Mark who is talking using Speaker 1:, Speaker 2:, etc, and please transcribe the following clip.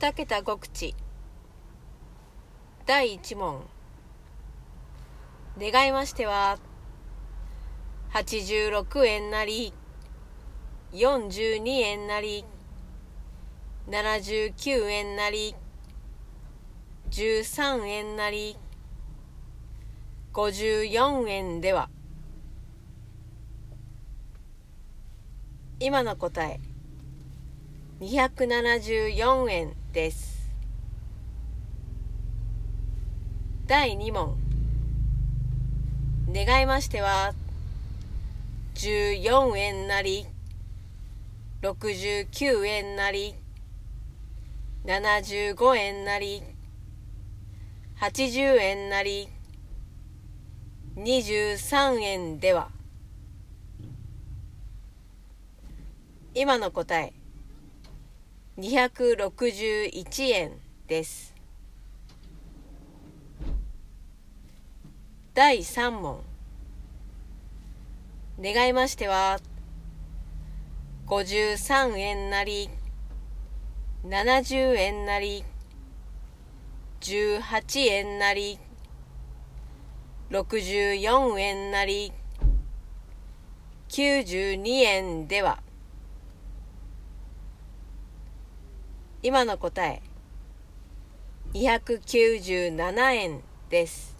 Speaker 1: 2桁5口第1問。願いましては86円なり42円なり79円なり13円なり54円では。今の答え。274円です。第2問。願いましては14円なり69円なり75円なり80円なり23円では。今の答え。261円です。第3問。願いましては53円なり70円なり18円なり64円なり92円では。今の答え。297円です。